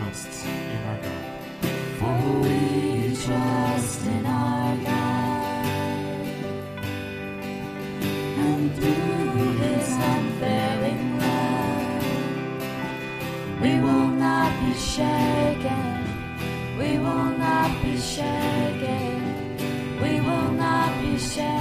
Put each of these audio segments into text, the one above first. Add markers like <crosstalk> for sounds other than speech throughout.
trusts in our God. For we trust in our God, and through His unfailing love, we will not be shaken. We will not be shaken. We will not be shaken.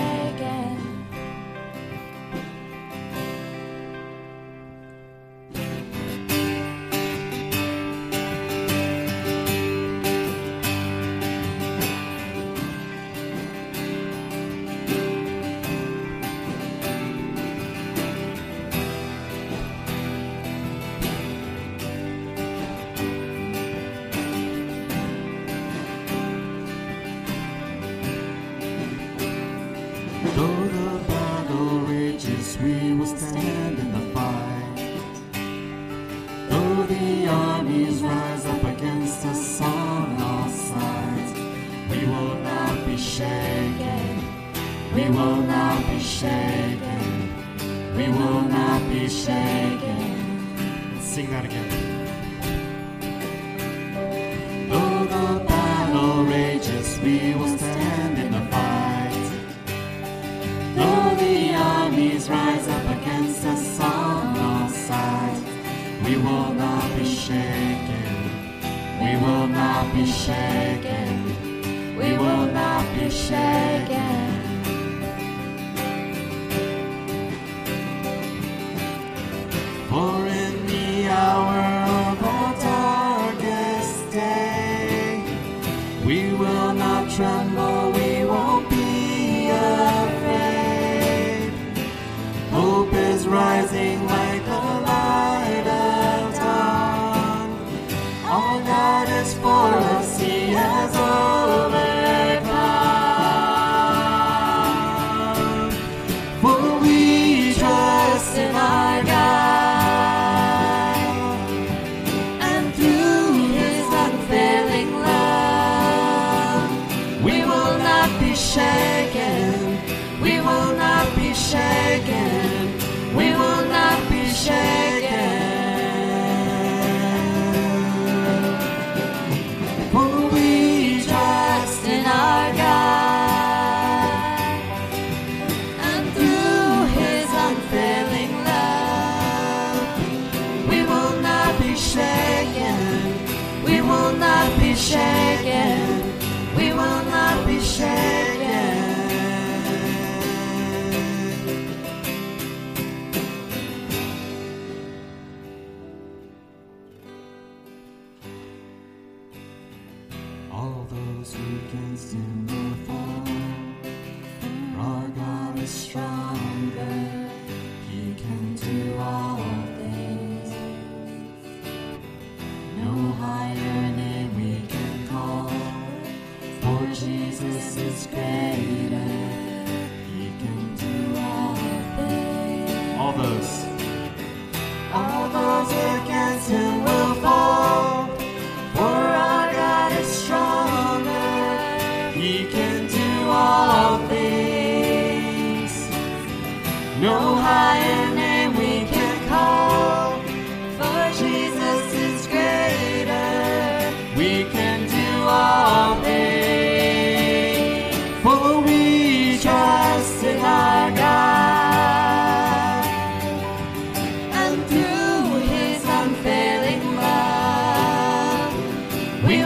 all that is for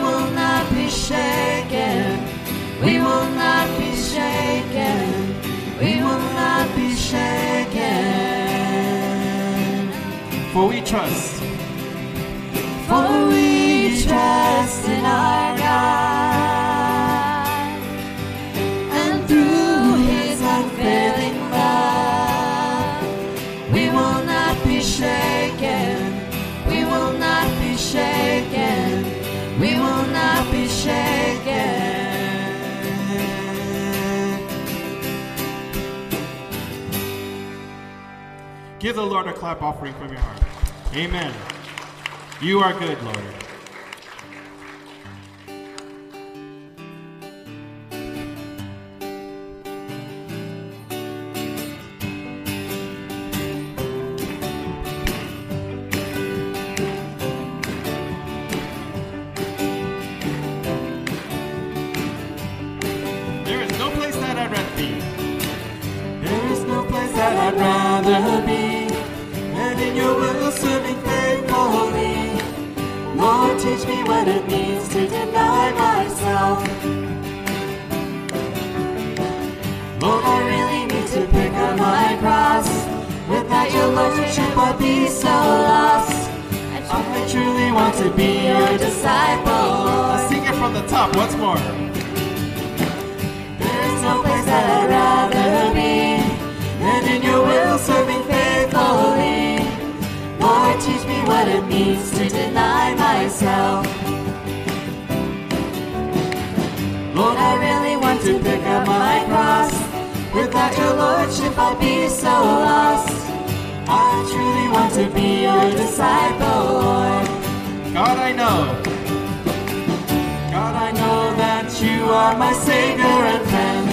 will not be shaken. We will not be shaken. We will not be shaken. For we trust Give the Lord a clap offering from your heart. Amen. You are good, Lord. be your disciple. Sing it from the top once more. There's no place that I'd rather be than in your will, serving faithfully. Lord, teach me what it means to deny myself. Lord, I really want to pick up my cross. Without your lordship, I'll be so lost. I truly want to be your disciple, God, I know. God, I know that you are my Savior and friend.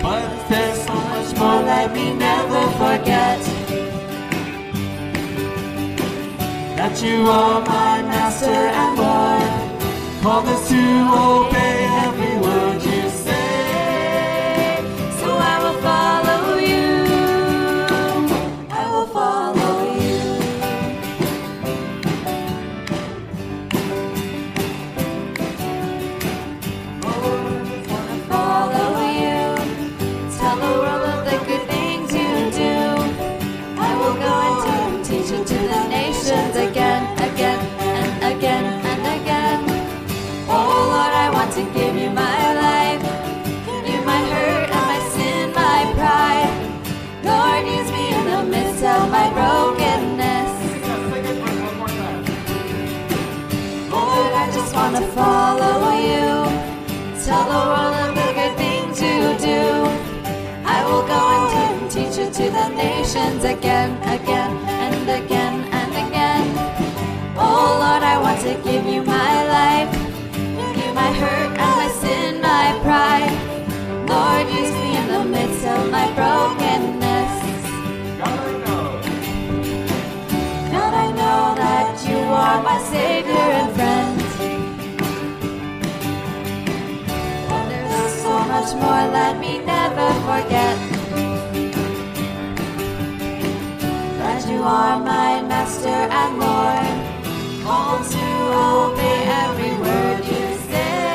But there's so much more that we never forget. That you are my Master and Lord. Call us to obey every word nations again, again, and again, and again. Oh Lord, I want to give you my life, give you my hurt and my sin, my pride. Lord, use me in the midst of my brokenness. God, I know that you are my Savior and friend. There's so much more Let me never forget. you are my master and Lord. Called to obey every word you say.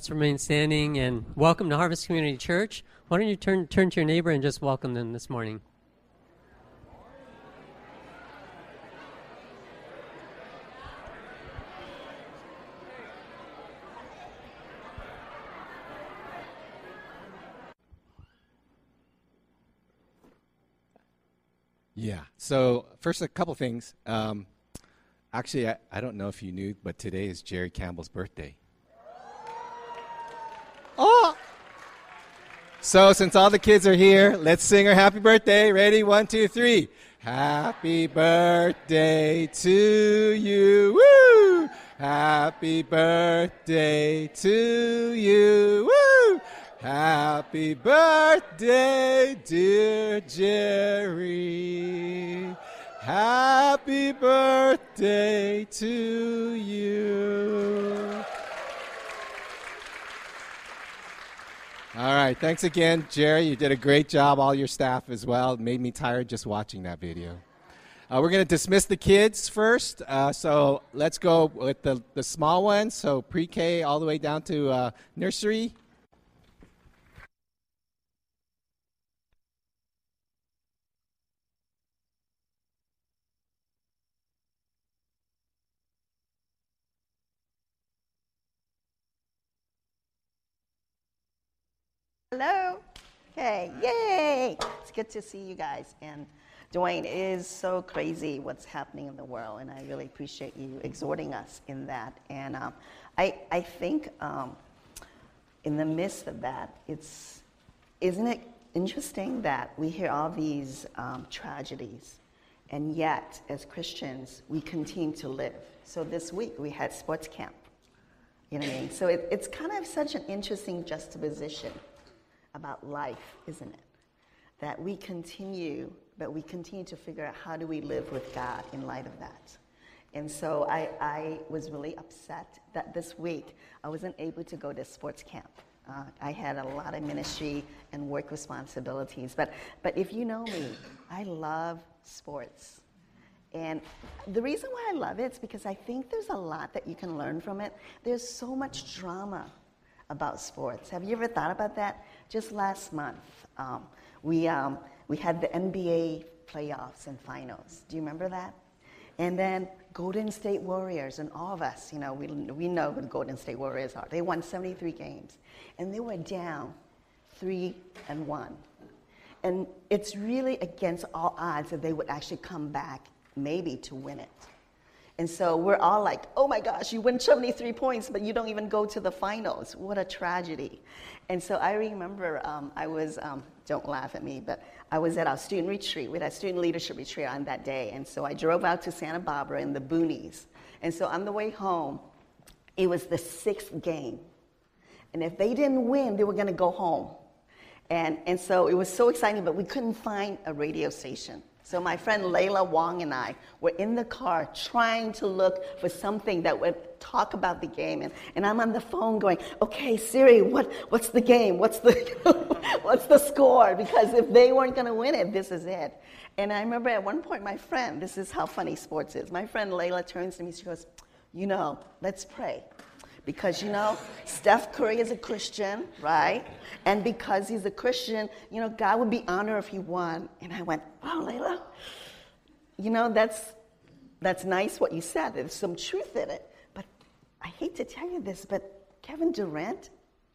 Let's remain standing and welcome to Harvest Community Church. Why don't you turn, turn to your neighbor and just welcome them this morning? Yeah. So first, a couple things. Um, actually, I, I, don't know if you knew, but today is Jerry Campbell's birthday oh. So, since all the kids are here, let's sing her happy birthday. Ready? One, two, three. Happy birthday to you. Woo! Happy birthday to you. Woo! Happy birthday, dear Jerry. Happy birthday to you. All right. Thanks again, Jerry. You did a great job, all your staff as well. It made me tired just watching that video. Uh, we're going to dismiss the kids first. Uh, so let's go with the, the small ones. So pre K all the way down to uh, nursery. Okay, yay! It's good to see you guys. And Dwayne, it is so crazy what's happening in the world, and I really appreciate you exhorting us in that. And um, I, I think um, in the midst of that, it's isn't it interesting that we hear all these um, tragedies, and yet as Christians we continue to live. So this week we had sports camp. You know what I mean? So it, it's kind of such an interesting juxtaposition about life, isn't it? That we continue, but we continue to figure out how do we live with God in light of that. And so I, I was really upset that this week I wasn't able to go to sports camp. Uh, I had a lot of ministry and work responsibilities. But, but if you know me, I love sports. And the reason why I love it is because I think there's a lot that you can learn from it. There's so much drama about sports. Have you ever thought about that? Just last month, um, we, um, we had the NBA playoffs and finals. Do you remember that? And then Golden State Warriors and all of us, you know, we, we know who the Golden State Warriors are. They won 73 games, and they were down three and one. And it's really against all odds that they would actually come back, maybe to win it. And so we're all like, oh my gosh, you win 73 points, but you don't even go to the finals. What a tragedy. And so I remember um, I was, um, don't laugh at me, but I was at our student retreat. We had a student leadership retreat on that day. And so I drove out to Santa Barbara in the boonies. And so on the way home, it was the sixth game. And if they didn't win, they were going to go home. And, and so it was so exciting, but we couldn't find a radio station. So my friend Layla Wong and I were in the car trying to look for something that would talk about the game. And, and I'm on the phone going, okay, Siri, what, what's the game? What's the, <laughs> what's the score? Because if they weren't going to win it, this is it. And I remember at one point, my friend, this is how funny sports is. My friend Layla turns to me, she goes, you know, let's pray because you know Steph Curry is a Christian, right? And because he's a Christian, you know God would be honored if he won. And I went, wow, Layla, you know that's that's nice what you said. There's some truth in it, but I hate to tell you this, but Kevin Durant,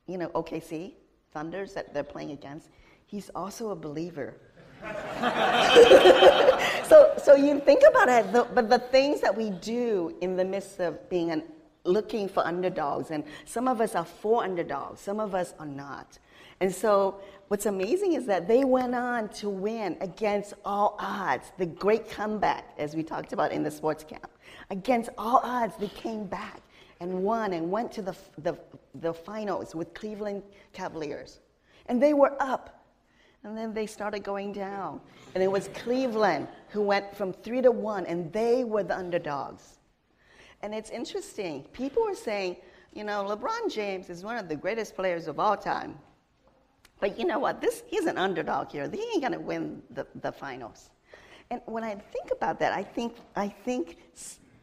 you know OKC Thunders that they're playing against, he's also a believer. <laughs> so, so you think about it, the, but the things that we do in the midst of being an looking for underdogs, and some of us are for underdogs, some of us are not. And so, what's amazing is that they went on to win against all odds, the great comeback, as we talked about in the sports camp. Against all odds, they came back and won and went to the, the, the finals with Cleveland Cavaliers. And they were up. And then they started going down. And it was Cleveland who went from three to one, and they were the underdogs. And it's interesting. People are saying, you know, LeBron James is one of the greatest players of all time. But you know what? This he's an underdog here. He ain't gonna win the, the finals. And when I think about that, I think I think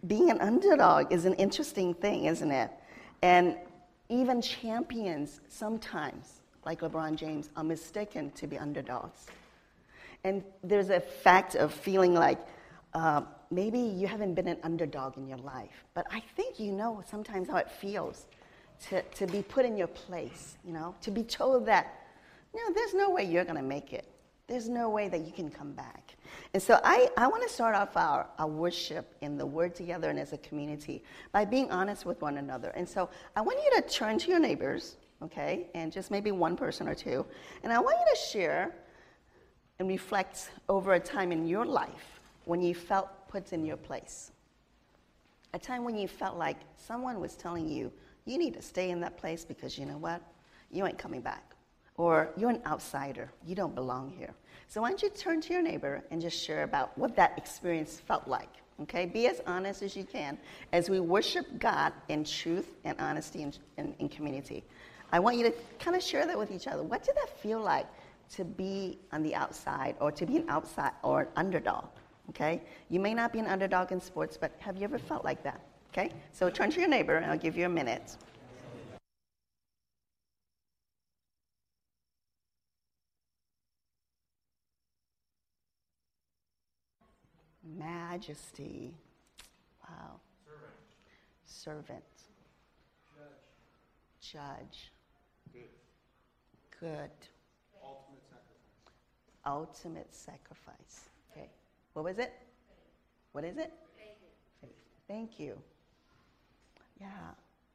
being an underdog is an interesting thing, isn't it? And even champions sometimes, like LeBron James, are mistaken to be underdogs. And there's a fact of feeling like uh, maybe you haven't been an underdog in your life, but I think you know sometimes how it feels to, to be put in your place, you know, to be told that, know, there's no way you're going to make it. There's no way that you can come back. And so I, I want to start off our, our worship in the Word together and as a community by being honest with one another. And so I want you to turn to your neighbors, okay, and just maybe one person or two. And I want you to share and reflect over a time in your life when you felt put in your place. A time when you felt like someone was telling you, you need to stay in that place because you know what? You ain't coming back. Or you're an outsider. You don't belong here. So why don't you turn to your neighbor and just share about what that experience felt like? Okay? Be as honest as you can as we worship God in truth and honesty and in, community. I want you to kind of share that with each other. What did that feel like to be on the outside or to be an outside or an underdog? Okay? You may not be an underdog in sports, but have you ever felt like that? Okay? So turn to your neighbor and I'll give you a minute. Majesty. Wow. Servant. Servant. Judge. Judge. Good. Good. Ultimate sacrifice. Ultimate sacrifice. Okay. What was it? What is it? Faith. Thank you. Yeah,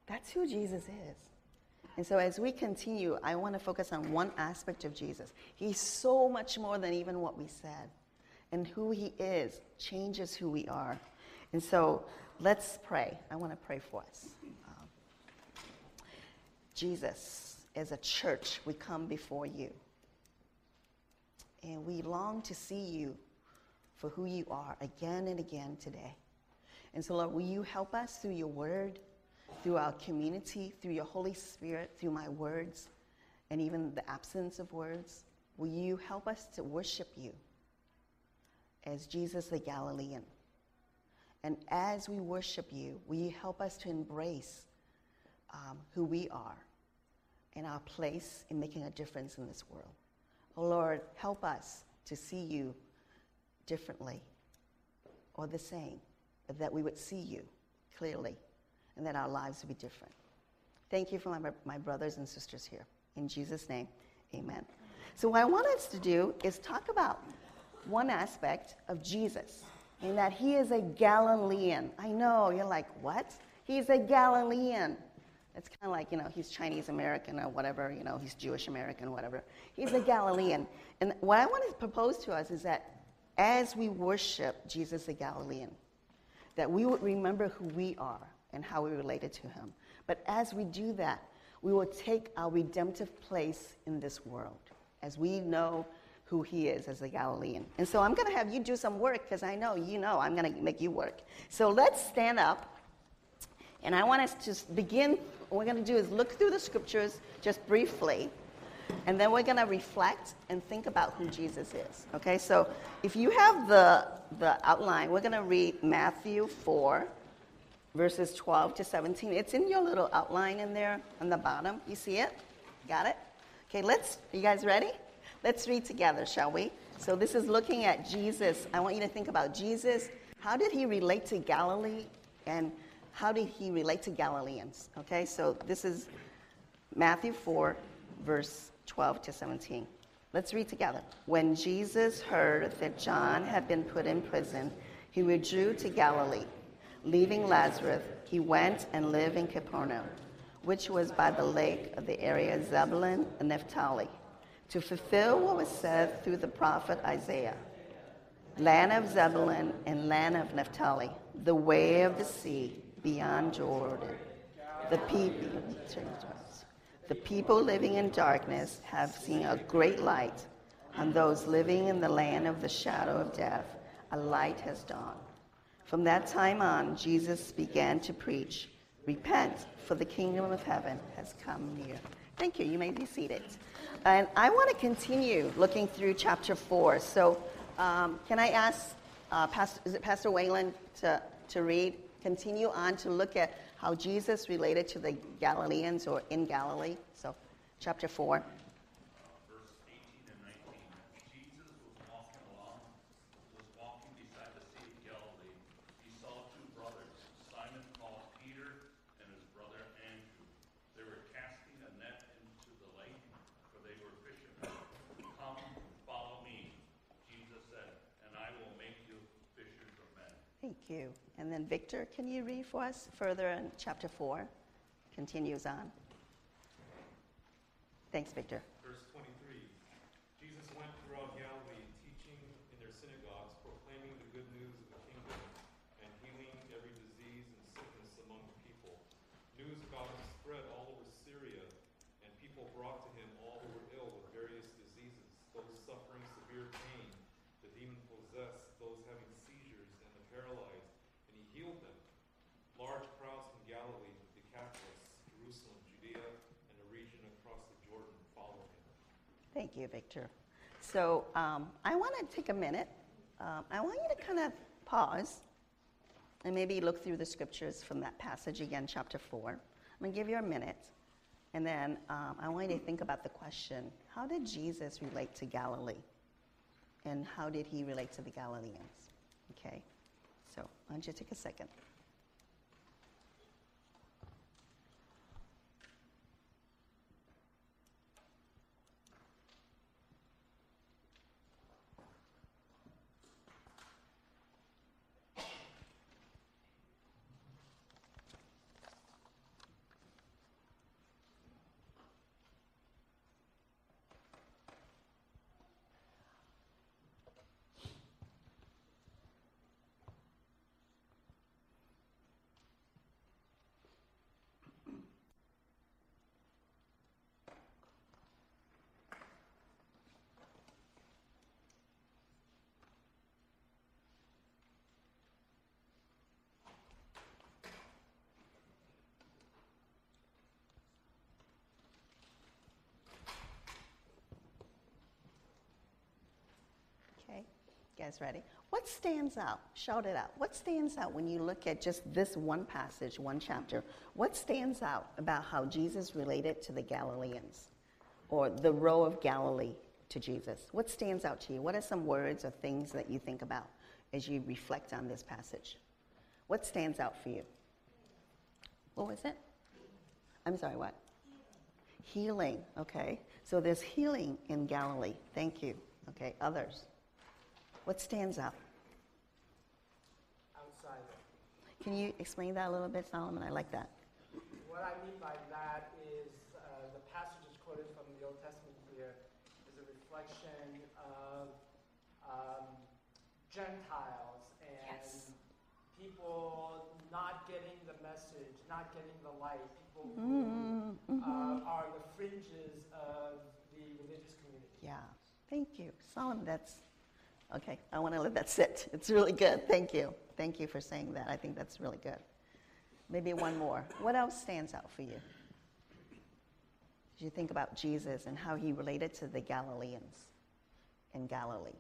that's who Jesus is. And so as we continue, I want to focus on one aspect of Jesus. He's so much more than even what we said. And who he is changes who we are. And so let's pray. I want to pray for us. Um, Jesus, as a church, we come before you. And we long to see you for who you are again and again today. And so, Lord, will you help us through your word, through our community, through your Holy Spirit, through my words, and even the absence of words? Will you help us to worship you as Jesus the Galilean? And as we worship you, will you help us to embrace um, who we are and our place in making a difference in this world? Oh Lord, help us to see you differently or the same, that we would see you clearly and that our lives would be different. Thank you for my, my brothers and sisters here. In Jesus' name, amen. So, what I want us to do is talk about one aspect of Jesus, in that he is a Galilean. I know, you're like, what? He's a Galilean. It's kind of like, you know, he's Chinese American or whatever, you know, he's Jewish American, whatever. He's a Galilean. And what I want to propose to us is that as we worship Jesus the Galilean, that we would remember who we are and how we related to him. But as we do that, we will take our redemptive place in this world as we know who he is as a Galilean. And so I'm going to have you do some work because I know you know I'm going to make you work. So let's stand up. And I want us to begin. What we're going to do is look through the scriptures just briefly. And then we're going to reflect and think about who Jesus is. Okay, so if you have the, the outline, we're going to read Matthew 4, verses 12 to 17. It's in your little outline in there on the bottom. You see it? Got it? Okay, let's, you guys ready? Let's read together, shall we? So this is looking at Jesus. I want you to think about Jesus. How did he relate to Galilee? And how did he relate to Galileans? Okay, so this is Matthew 4, verse 12 to 17. Let's read together. When Jesus heard that John had been put in prison, he withdrew to Galilee. Leaving Nazareth, he went and lived in Capernaum, which was by the lake of the area of Zebulun and Naphtali, to fulfill what was said through the prophet Isaiah. Land of Zebulun and land of Naphtali, the way of the sea beyond Jordan. The people, the people living in darkness have seen a great light. On those living in the land of the shadow of death, a light has dawned. From that time on, Jesus began to preach, Repent, for the kingdom of heaven has come near. Thank you. You may be seated. And I want to continue looking through chapter 4. So, um, can I ask, uh, Pastor, is it Pastor Wayland to, to read? Continue on to look at how Jesus related to the Galileans or in Galilee. So, chapter 4. verse 18 and 19. Jesus was walking along, was walking beside the Sea of Galilee. He saw two brothers, Simon called Peter and his brother Andrew. They were casting a net into the lake, for they were fishermen. Come, follow me, Jesus said, and I will make you fishers of men. Thank you. And then, Victor, can you read for us further in chapter 4? Continues on. Thanks, Victor. Verse 23 Jesus went throughout Galilee, teaching in their synagogues, proclaiming the good news of the kingdom, and healing every disease and sickness among the people. News about him spread all over Syria, and people brought to him all who were ill with various diseases, those suffering severe pain, the demon possessed, those having seizures, and the paralyzed, and he healed them. Large crowds from Galilee, the Decapolis, Jerusalem, Judea, and the region of Thank you, Victor. So um, I want to take a minute. Um, I want you to kind of pause and maybe look through the scriptures from that passage again, chapter 4. I'm going to give you a minute. And then um, I want you to think about the question how did Jesus relate to Galilee? And how did he relate to the Galileans? Okay? So why don't you take a second? Okay, you guys ready? What stands out? Shout it out. What stands out when you look at just this one passage, one chapter? What stands out about how Jesus related to the Galileans or the row of Galilee to Jesus? What stands out to you? What are some words or things that you think about as you reflect on this passage? What stands out for you? What was it? I'm sorry, what? Healing, okay. So there's healing in Galilee. Thank you. Okay, others. What stands out? outsider. Can you explain that a little bit, Solomon? I like that. What I mean by that is uh, the passages quoted from the Old Testament here is a reflection of um, Gentiles and people not getting the message, not getting the light, people who uh, are the fringes of the religious community. Yeah. Thank you. Solomon, that's okay. I want to let that sit. It's really good. Thank you. Thank you for saying that. I think that's really good. Maybe one more. What else stands out for you? As you think about Jesus and how he related to the Galileans in Galilee.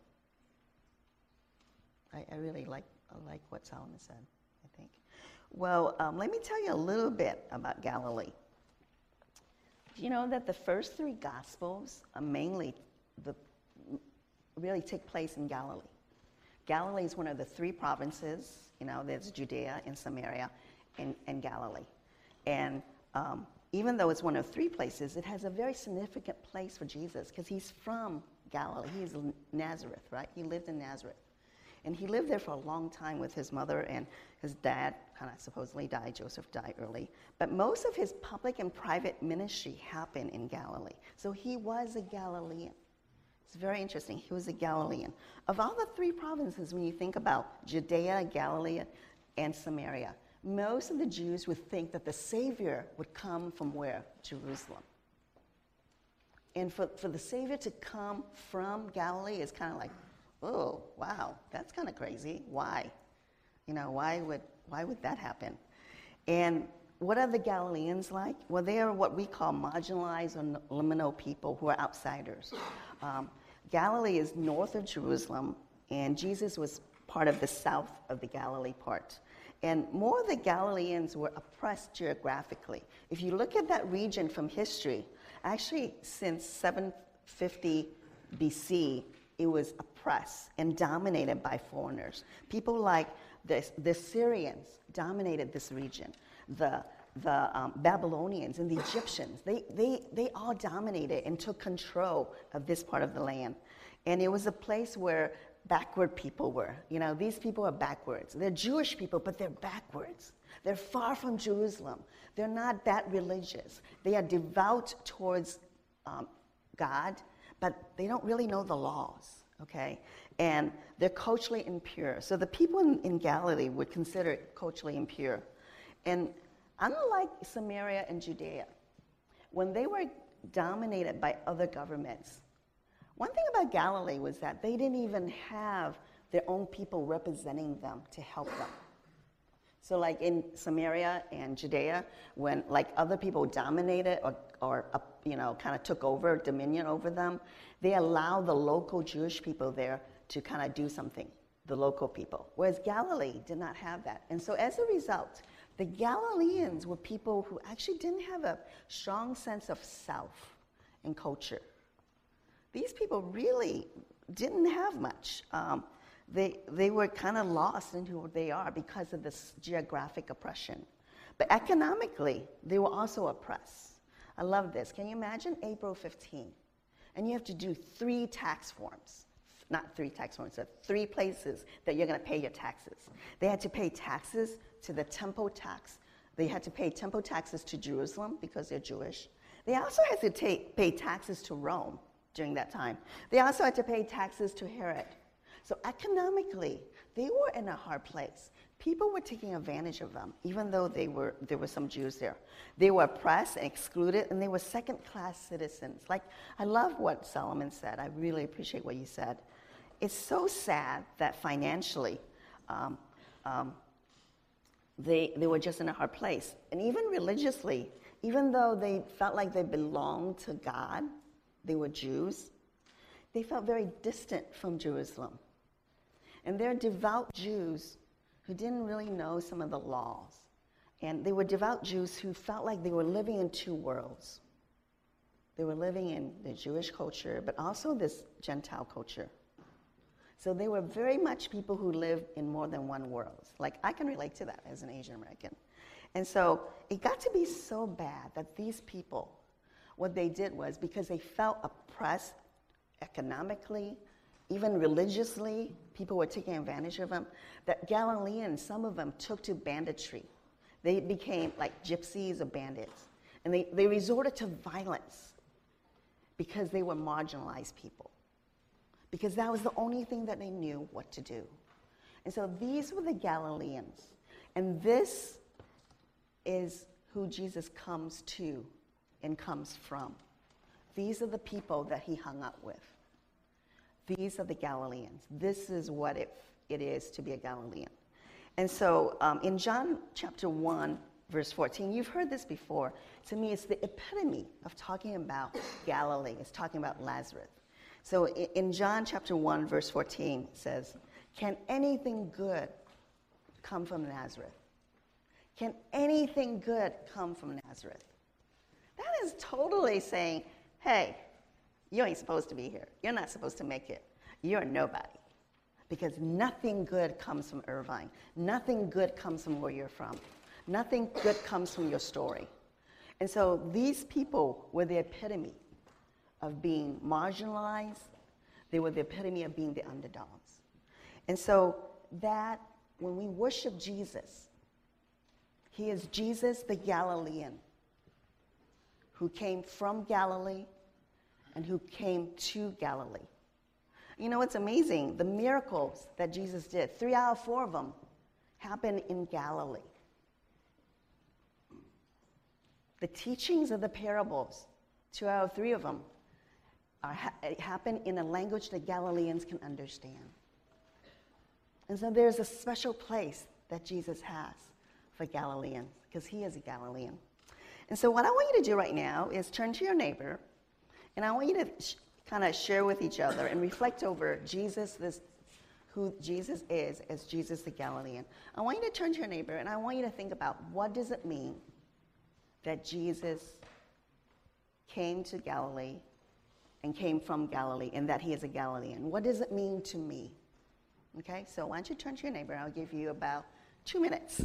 I, I really like, I like what Solomon said, I think. Well, um, let me tell you a little bit about Galilee. Do you know that the first three Gospels are mainly the, really take place in Galilee? Galilee is one of the three provinces. You know, there's Judea and Samaria and, and Galilee. And um, even though it's one of three places, it has a very significant place for Jesus because he's from Galilee. He's Nazareth, right? He lived in Nazareth. And he lived there for a long time with his mother, and his dad kind of supposedly died. Joseph died early. But most of his public and private ministry happened in Galilee. So he was a Galilean. It's very interesting. He was a Galilean. Of all the three provinces, when you think about Judea, Galilee, and Samaria, most of the Jews would think that the Savior would come from where? Jerusalem. And for, for the Savior to come from Galilee is kind of like, oh, wow, that's kind of crazy. Why? You know, why would, why would that happen? And what are the Galileans like? Well, they are what we call marginalized or liminal people who are outsiders. Um, Galilee is north of Jerusalem, and Jesus was part of the south of the Galilee part. And more of the Galileans were oppressed geographically. If you look at that region from history, actually, since 750 BC, it was oppressed and dominated by foreigners. People like the, the Syrians dominated this region. The, the um, Babylonians and the Egyptians, they, they, they all dominated and took control of this part of the land. And it was a place where backward people were. You know, these people are backwards. They're Jewish people, but they're backwards. They're far from Jerusalem. They're not that religious. They are devout towards um, God, but they don't really know the laws, okay? And they're culturally impure. So the people in, in Galilee would consider it culturally impure. And unlike Samaria and Judea, when they were dominated by other governments, one thing about Galilee was that they didn't even have their own people representing them to help them. So, like in Samaria and Judea, when like other people dominated or or uh, you know, kind of took over dominion over them, they allowed the local Jewish people there to kind of do something, the local people. Whereas Galilee did not have that. And so as a result, the Galileans were people who actually didn't have a strong sense of self and culture. These people really didn't have much. Um, they, they were kind of lost in who they are because of this geographic oppression. But economically, they were also oppressed. I love this. Can you imagine April 15? And you have to do three tax forms. Not three tax points, but three places that you're going to pay your taxes. They had to pay taxes to the temple tax. They had to pay temple taxes to Jerusalem because they're Jewish. They also had to pay taxes to Rome during that time. They also had to pay taxes to Herod. So economically, they were in a hard place. People were taking advantage of them, even though they were, there were some Jews there. They were oppressed and excluded, and they were second class citizens. Like, I love what Solomon said. I really appreciate what you said. It's so sad that financially, um, um, they, they were just in a hard place. And even religiously, even though they felt like they belonged to God, they were Jews, they felt very distant from Jerusalem. And they're devout Jews who didn't really know some of the laws. And they were devout Jews who felt like they were living in two worlds. They were living in the Jewish culture, but also this Gentile culture. So they were very much people who lived in more than one world. Like, I can relate to that as an Asian American. And so it got to be so bad that these people, what they did was because they felt oppressed economically, even religiously, people were taking advantage of them, that Galileans, some of them took to banditry. They became like gypsies or bandits. And they, they resorted to violence because they were marginalized people. Because that was the only thing that they knew what to do. And so these were the Galileans. And this is who Jesus comes to and comes from. These are the people that he hung up with. These are the Galileans. This is what it, it is to be a Galilean. And so um, in John chapter 1, verse 14, you've heard this before. To me, it's the epitome of talking about Galilee, it's talking about Nazareth. So in, John chapter 1, verse 14, it says, Can anything good come from Nazareth? Can anything good come from Nazareth? That is totally saying, hey, you ain't supposed to be here. You're not supposed to make it. You're nobody. Because nothing good comes from Irvine. Nothing good comes from where you're from. Nothing good comes from your story. And so these people were the epitome of being marginalized. They were the epitome of being the underdogs. And so that when we worship Jesus, he is Jesus the Galilean who came from Galilee and who came to Galilee. You know, it's amazing. The miracles that Jesus did, three out of four of them, happened in Galilee. The teachings of the parables, two out of three of them, are, happen in a language that Galileans can understand. And so there's a special place that Jesus has for Galileans because he is a Galilean. And so, what I want you to do right now is turn to your neighbor, and I want you to sh- kind of share with each other and reflect over Jesus, this, who Jesus is, as Jesus the Galilean. I want you to turn to your neighbor, and I want you to think about what does it mean that Jesus came to Galilee and came from Galilee, and that he is a Galilean. What does it mean to me? Okay, so why don't you turn to your neighbor? I'll give you about two minutes.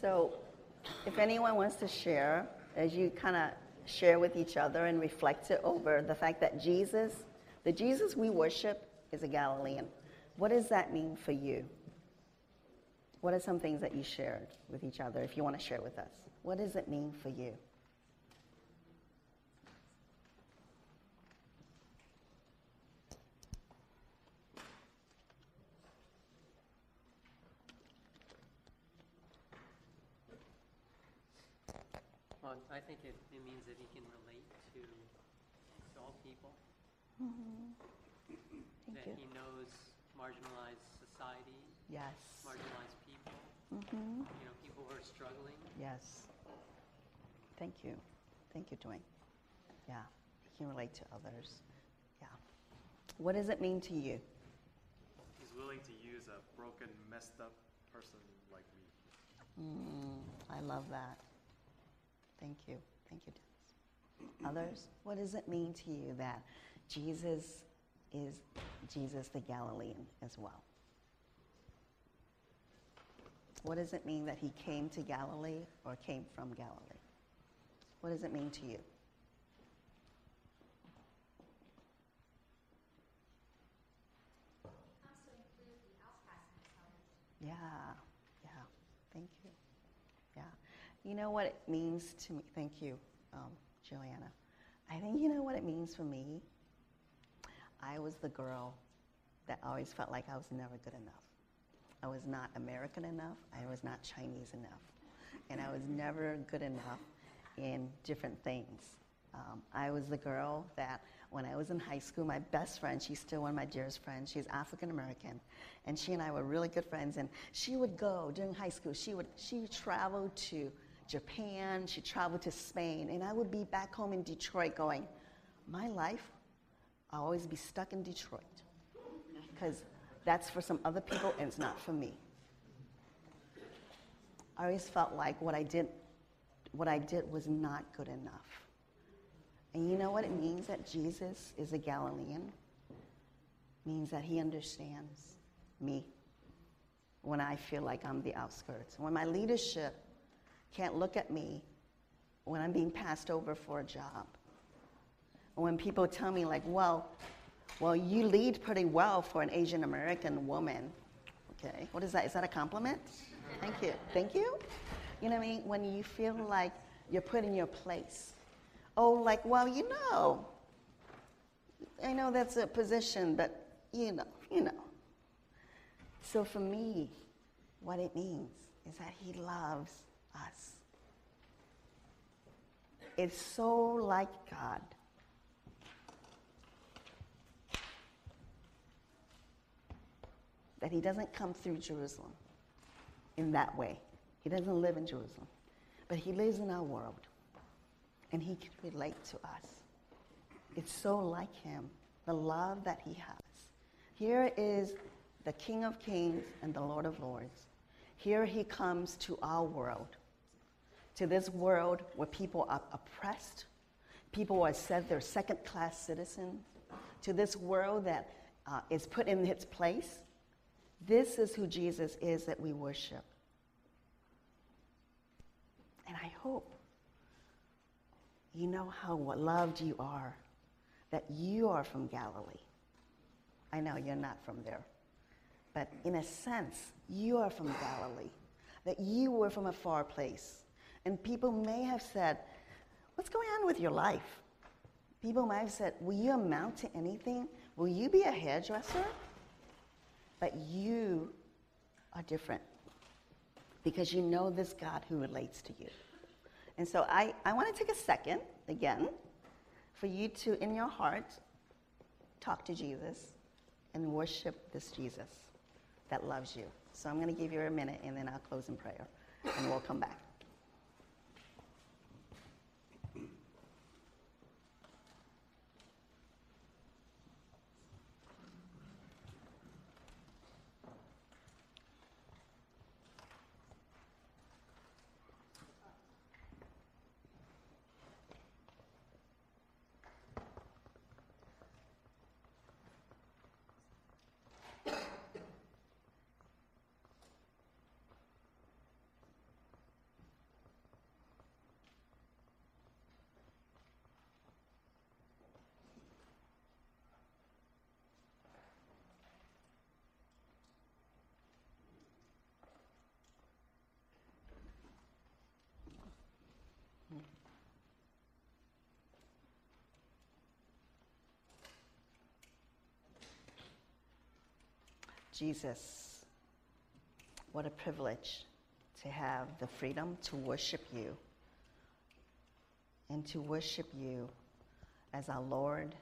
So, if anyone wants to share, as you kind of share with each other and reflect it over the fact that Jesus, the Jesus we worship, is a Galilean. What does that mean for you? What are some things that you shared with each other if you want to share with us? What does it mean for you? Well, I think it, it means that he can relate to, to all people, Thank that you. he knows marginalized society, Yes. marginalized people, hmm you know, people who are struggling. Yes. Thank you. Thank you, Dwayne. Yeah. He can relate to others. Yeah. What does it mean to you? He's willing to use a broken, messed up person like me. Mm, I love that. Thank you. Thank you, Dennis. Others, what does it mean to you that Jesus is Jesus the Galilean as well? What does it mean that he came to Galilee or came from Galilee? What does it mean to you? Yeah. Thank you. Yeah. You know what it means to me? Thank you, um, Joanna. I think you know what it means for me? I was the girl that always felt like I was never good enough. I was not American enough. I was not Chinese enough. And I was never good enough in different things. Um, I was the girl that when I was in high school, my best friend, she's still one of my dearest friends, she's African American, and she and I were really good friends. And she would go during high school, she would, she would travel to Japan, she traveled to Spain, and I would be back home in Detroit going, my life, I'll always be stuck in Detroit. Because that's for some other people and it's not for me. I always felt like what I did, what I did was not good enough. And you know what it means that Jesus is a Galilean? means that he understands me when I feel like I'm the outskirts. When my leadership can't look at me when I'm being passed over for a job. When people tell me like, well, well, you lead pretty well for an Asian American woman. Okay, what is that? Is that a compliment? Thank you. Thank you. You know what I mean? When you feel like you're put in your place. Oh, like, well, you know, I know that's a position, but you know, you know. So for me, what it means is that he loves us. It's so like God. That he doesn't come through Jerusalem in that way. He doesn't live in Jerusalem, but he lives in our world and he can relate to us. It's so like him, the love that he has. Here is the King of Kings and the Lord of Lords. Here he comes to our world, to this world where people are oppressed, people are said they're second class citizens, to this world that uh, is put in its place. This is who Jesus is that we worship. And I hope you know how loved you are, that you are from Galilee. I know you're not from there. But in a sense, you are from Galilee, that you were from a far place. And people may have said, What's going on with your life? People might have said, Will you amount to anything? Will you be a hairdresser? But you are different because you know this God who relates to you. And so I, I want to take a second, again, for you to, in your heart, talk to Jesus and worship this Jesus that loves you. So I'm going to give you a minute and then I'll close in prayer and we'll come back. Jesus, what a privilege to have the freedom to worship you and to worship you as our Lord,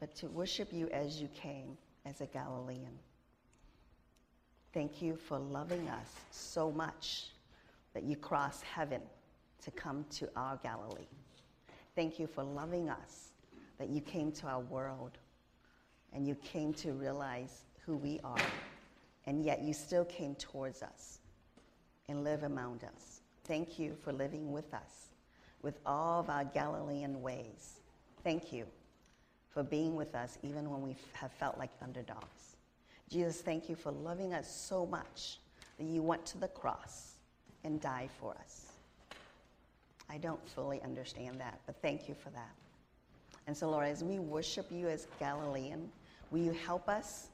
but to worship you as you came as a Galilean. Thank you for loving us so much that you crossed heaven to come to our Galilee. Thank you for loving us, that you came to our world and you came to realize who we are, and yet you still came towards us and live among us. Thank you for living with us with all of our Galilean ways. Thank you for being with us even when we have felt like underdogs. Jesus, thank you for loving us so much that you went to the cross and died for us. I don't fully understand that, but thank you for that. And so, Lord, as we worship you as Galilean, will you help us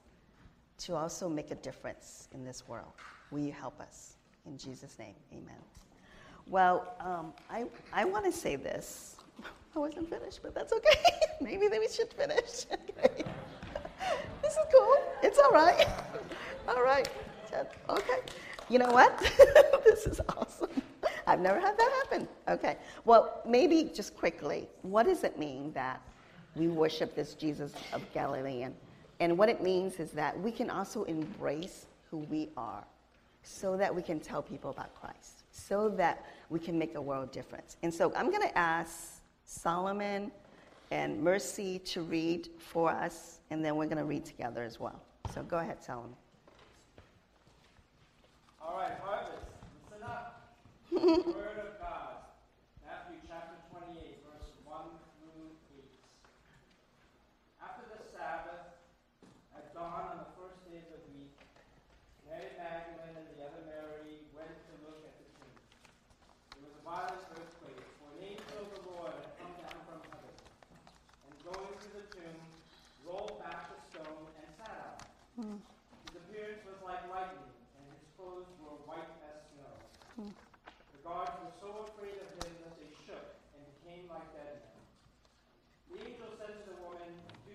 to also make a difference in this world? Will you help us? In Jesus' name, amen. Well, um, I, I want to say this. <laughs> I wasn't finished, but that's okay. <laughs> Maybe then we should finish. <laughs> Okay. this is cool. It's all right. All right. Okay. You know what? this is awesome. I've never had that happen. Okay. Well, maybe just quickly, what does it mean that we worship this Jesus of Galilee? And what it means is that we can also embrace who we are so that we can tell people about Christ, so that we can make a world difference. And so I'm going to ask Solomon and Mercy to read for us, and then we're going to read together as well. So go ahead, Solomon. All right, harvest, listen up. <laughs> Word of God, Matthew chapter 28, verse 1 through 8. After the Sabbath, at dawn on the first day of the week, Mary Magdalene and the other Mary went to look at the tomb. There was a violent earthquake, for an angel of the Lord had come down from heaven, and going to the tomb, rolled back the stone and sat on it. His appearance was like lightning, and his clothes were white as snow. The guards were so afraid of him that they shook and became like dead men. The angel said to the woman, Do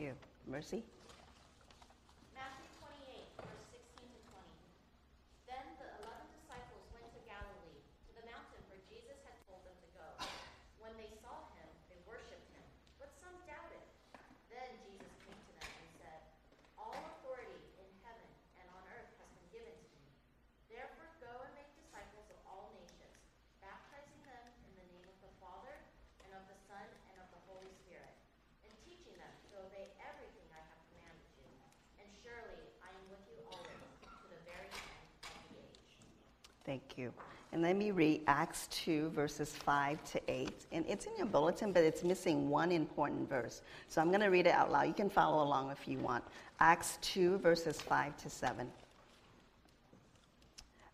you. Mercy? Matthew 28, verse 16 to 20. Then the eleven disciples went to Galilee, to the mountain where Jesus had told them to go. When they saw him, they worshipped him, but some doubted. Then Jesus came to them and said, All authority in heaven and on earth has been given to me. Therefore go and make disciples of all nations, baptizing them in the name of the Father, and of the Son, and of the Holy Spirit, and teaching them to obey everything I have commanded you. And surely I am with you always to the very end of the age. Thank you. And let me read Acts 2, verses 5 to 8. And it's in your bulletin, but it's missing one important verse. So I'm going to read it out loud. You can follow along if you want. Acts 2, verses 5 to 7.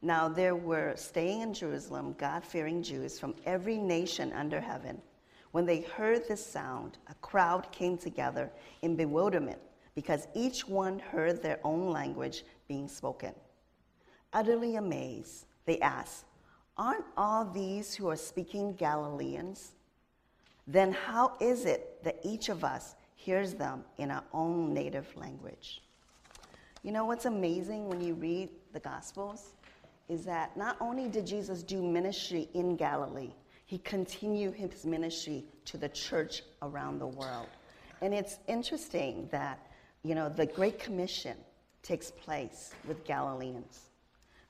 Now there were staying in Jerusalem God fearing Jews from every nation under heaven. When they heard this sound, a crowd came together in bewilderment because each one heard their own language being spoken. Utterly amazed, they asked, Aren't all these who are speaking Galileans? Then how is it that each of us hears them in our own native language? You know what's amazing when you read the Gospels? Is that not only did Jesus do ministry in Galilee, he continued his ministry to the church around the world. And it's interesting that, you know, the Great Commission takes place with Galileans.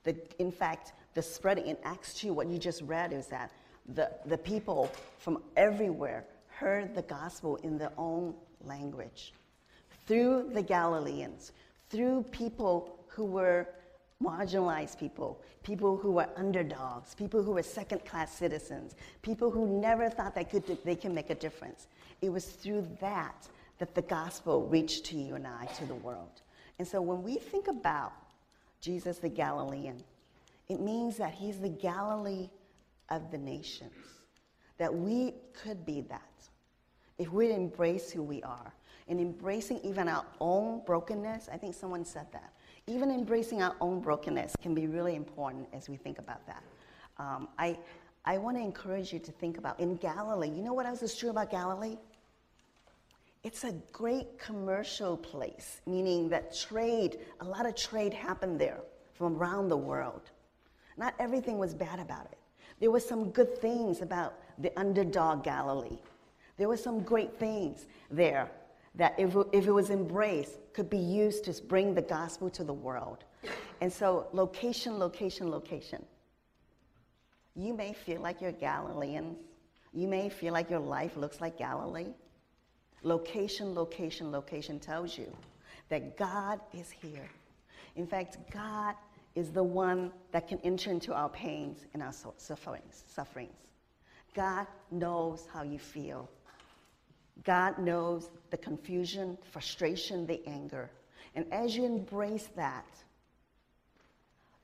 The, in fact, the spreading in Acts 2, what you just read is that the, the people from everywhere heard the gospel in their own language through the Galileans, through people who were marginalized people, people who were underdogs, people who were second class citizens, people who never thought they could, they can make a difference. It was through that that the gospel reached to you and I, to the world. And so when we think about Jesus the Galilean, it means that he's the Galilee of the nations, that we could be that if we embrace who we are and embracing even our own brokenness. I think someone said that. Even embracing our own brokenness can be really important as we think about that. Um, I, I want to encourage you to think about in Galilee, you know what else is true about Galilee? It's a great commercial place, meaning that trade, a lot of trade happened there from around the world. Not everything was bad about it. There were some good things about the underdog Galilee. There were some great things there that, if, if it was embraced, could be used to bring the gospel to the world. And so, location, location, location. You may feel like you're Galileans. You may feel like your life looks like Galilee. Location, location, location tells you that God is here. In fact, God is the one that can enter into our pains and our sufferings. sufferings. God knows how you feel. God knows the confusion, frustration, the anger. And as you embrace that,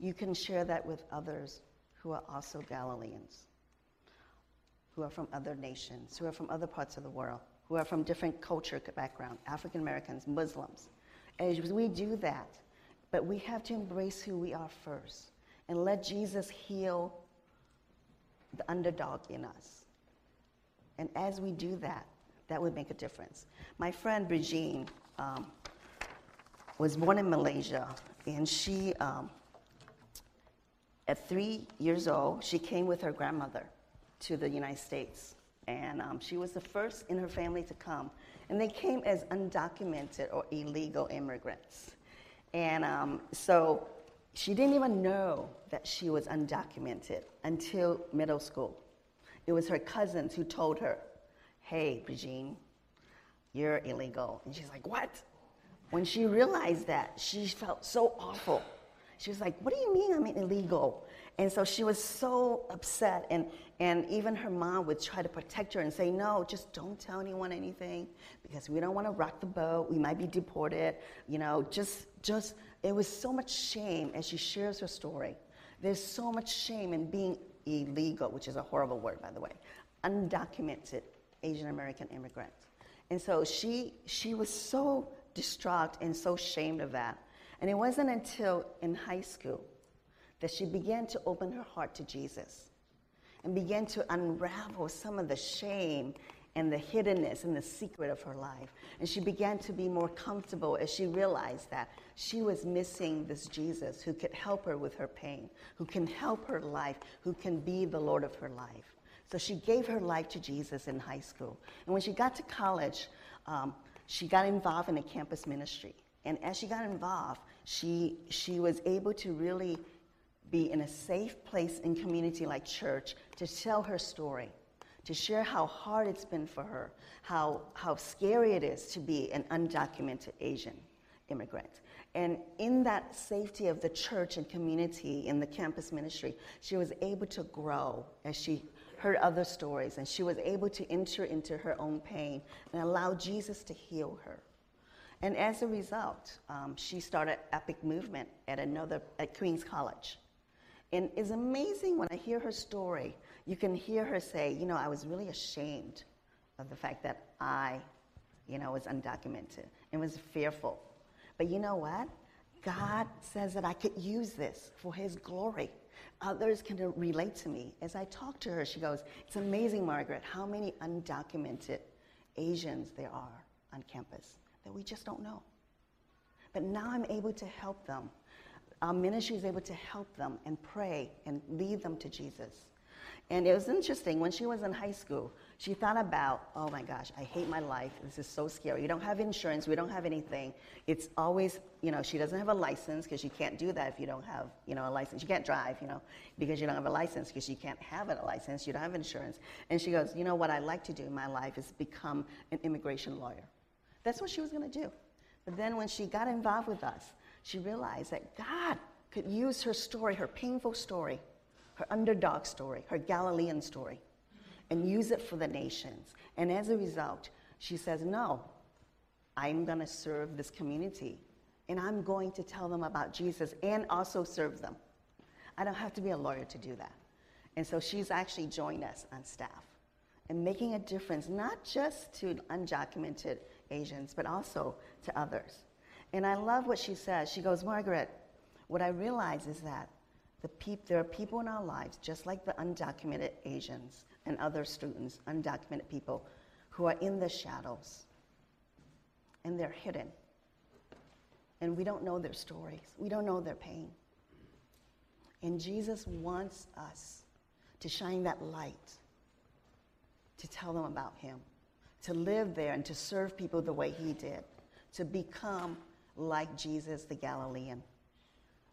you can share that with others who are also Galileans, who are from other nations, who are from other parts of the world, who are from different culture background, African Americans, Muslims. As we do that, but we have to embrace who we are first and let Jesus heal the underdog in us. And as we do that, that would make a difference. My friend Brigitte um, was born in Malaysia, and she, um, at three years old, she came with her grandmother to the United States. And um, she was the first in her family to come. And they came as undocumented or illegal immigrants. And um, so she didn't even know that she was undocumented until middle school. It was her cousins who told her, hey, Brigitte, you're illegal. And she's like, what? When she realized that, she felt so awful. She was like, what do you mean I'm illegal? And so she was so upset. And, and even her mom would try to protect her and say, no, just don't tell anyone anything because we don't want to rock the boat. We might be deported. You know, just, just, it was so much shame as she shares her story. There's so much shame in being illegal, which is a horrible word, by the way, undocumented Asian American immigrant. And so she, she was so distraught and so ashamed of that. And it wasn't until in high school that she began to open her heart to Jesus and began to unravel some of the shame and the hiddenness and the secret of her life. And she began to be more comfortable as she realized that she was missing this Jesus who could help her with her pain, who can help her life, who can be the Lord of her life. So she gave her life to Jesus in high school. And when she got to college, um, she got involved in a campus ministry. And as she got involved, she, she was able to really be in a safe place in community like church to tell her story, to share how hard it's been for her, how, how scary it is to be an undocumented Asian immigrant. And in that safety of the church and community in the campus ministry, she was able to grow as she heard other stories, and she was able to enter into her own pain and allow Jesus to heal her. And as a result, um, she started Epic Movement at another at Queens College. And it's amazing when I hear her story. You can hear her say, you know, I was really ashamed of the fact that I, you know, was undocumented and was fearful. But you know what? God says that I could use this for His glory others can relate to me. As I talk to her, she goes, It's amazing, Margaret, how many undocumented Asians there are on campus that we just don't know. But now I'm able to help them. Our ministry is able to help them and pray and lead them to Jesus. And it was interesting, when she was in high school, she thought about, oh my gosh, I hate my life. This is so scary. You don't have insurance. We don't have anything. It's always, you know, she doesn't have a license because you can't do that if you don't have, you know, a license. You can't drive, you know, because you don't have a license because you can't have a license. You don't have insurance. And she goes, you know, what I like to do in my life is become an immigration lawyer. That's what she was going to do. But then when she got involved with us, she realized that God could use her story, her painful story, her underdog story, her Galilean story and use it for the nations. And as a result, she says, No, I'm going to serve this community and I'm going to tell them about Jesus and also serve them. I don't have to be a lawyer to do that. And so she's actually joined us on staff and making a difference, not just to undocumented Asians, but also to others. And I love what she says. She goes, Margaret, what I realize is that the peop- there are people in our lives, just like the undocumented Asians and other students, undocumented people, who are in the shadows and they're hidden. And we don't know their stories, we don't know their pain. And Jesus wants us to shine that light, to tell them about Him, to live there and to serve people the way He did, to become like Jesus the Galilean.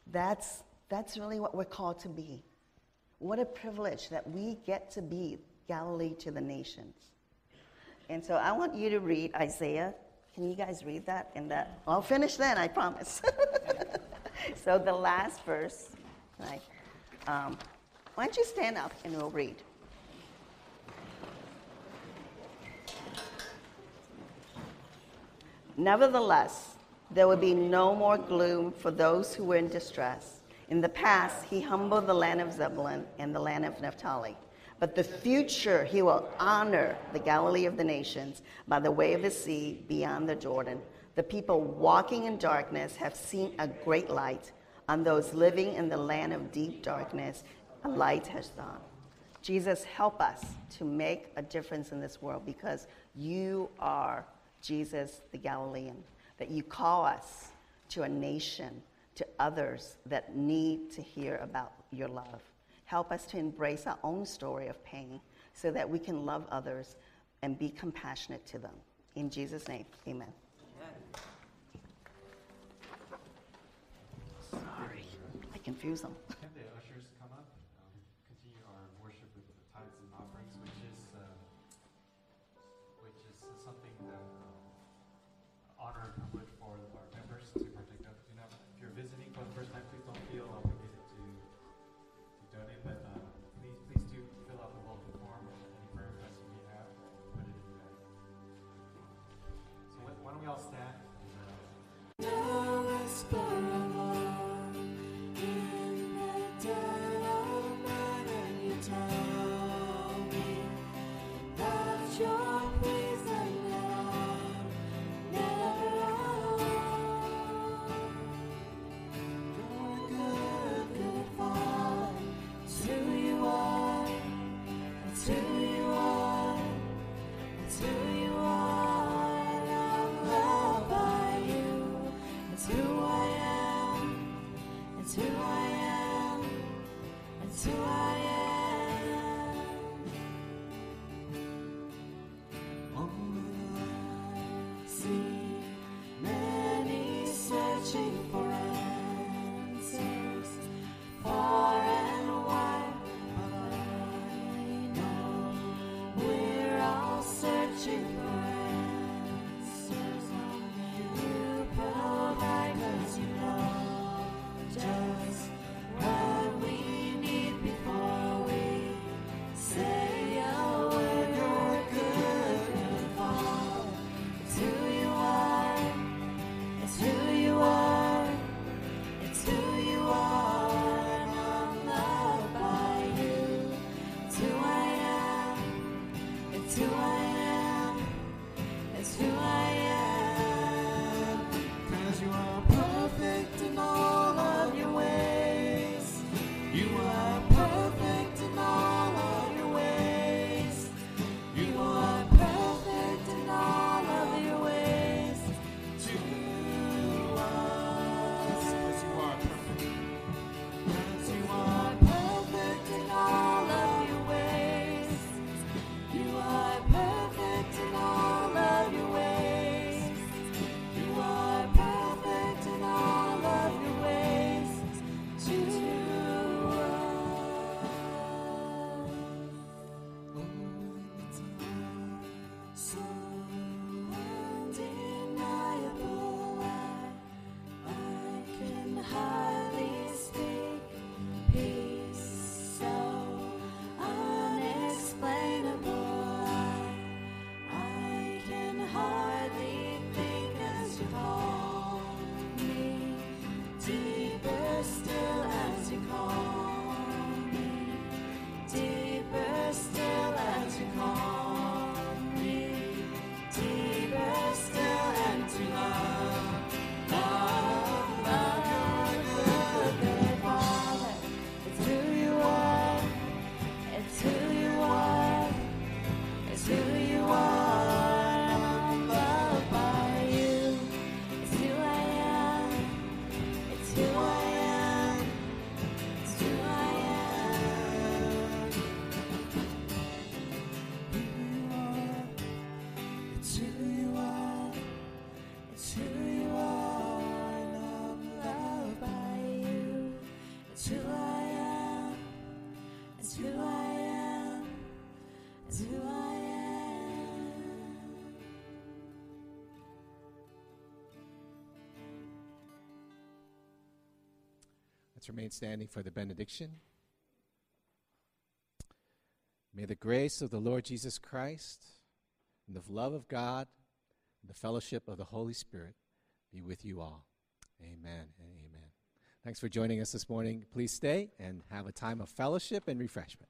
That's, that's really what we're called to be. What a privilege that we get to be Galilee to the nations. And so I want you to read Isaiah. Can you guys read that? And that I'll finish then, I promise. <laughs> so the last verse, right? Um, why don't you stand up and we'll read? Nevertheless, there will be no more gloom for those who were in distress. In the past, he humbled the land of Zebulun and the land of Naphtali. But the future, he will honor the Galilee of the nations by the way of the sea beyond the Jordan. The people walking in darkness have seen a great light. On those living in the land of deep darkness, a light has dawned. Jesus, help us to make a difference in this world because you are Jesus the Galilean, that you call us to a nation, to others that need to hear about your love. Help us to embrace our own story of pain so that we can love others and be compassionate to them. In Jesus' name, amen. Sorry, I confuse them. Remain standing for the benediction. May the grace of the Lord Jesus Christ and the love of God and the fellowship of the Holy Spirit be with you all. Amen and amen. Thanks for joining us this morning. Please stay and have a time of fellowship and refreshment.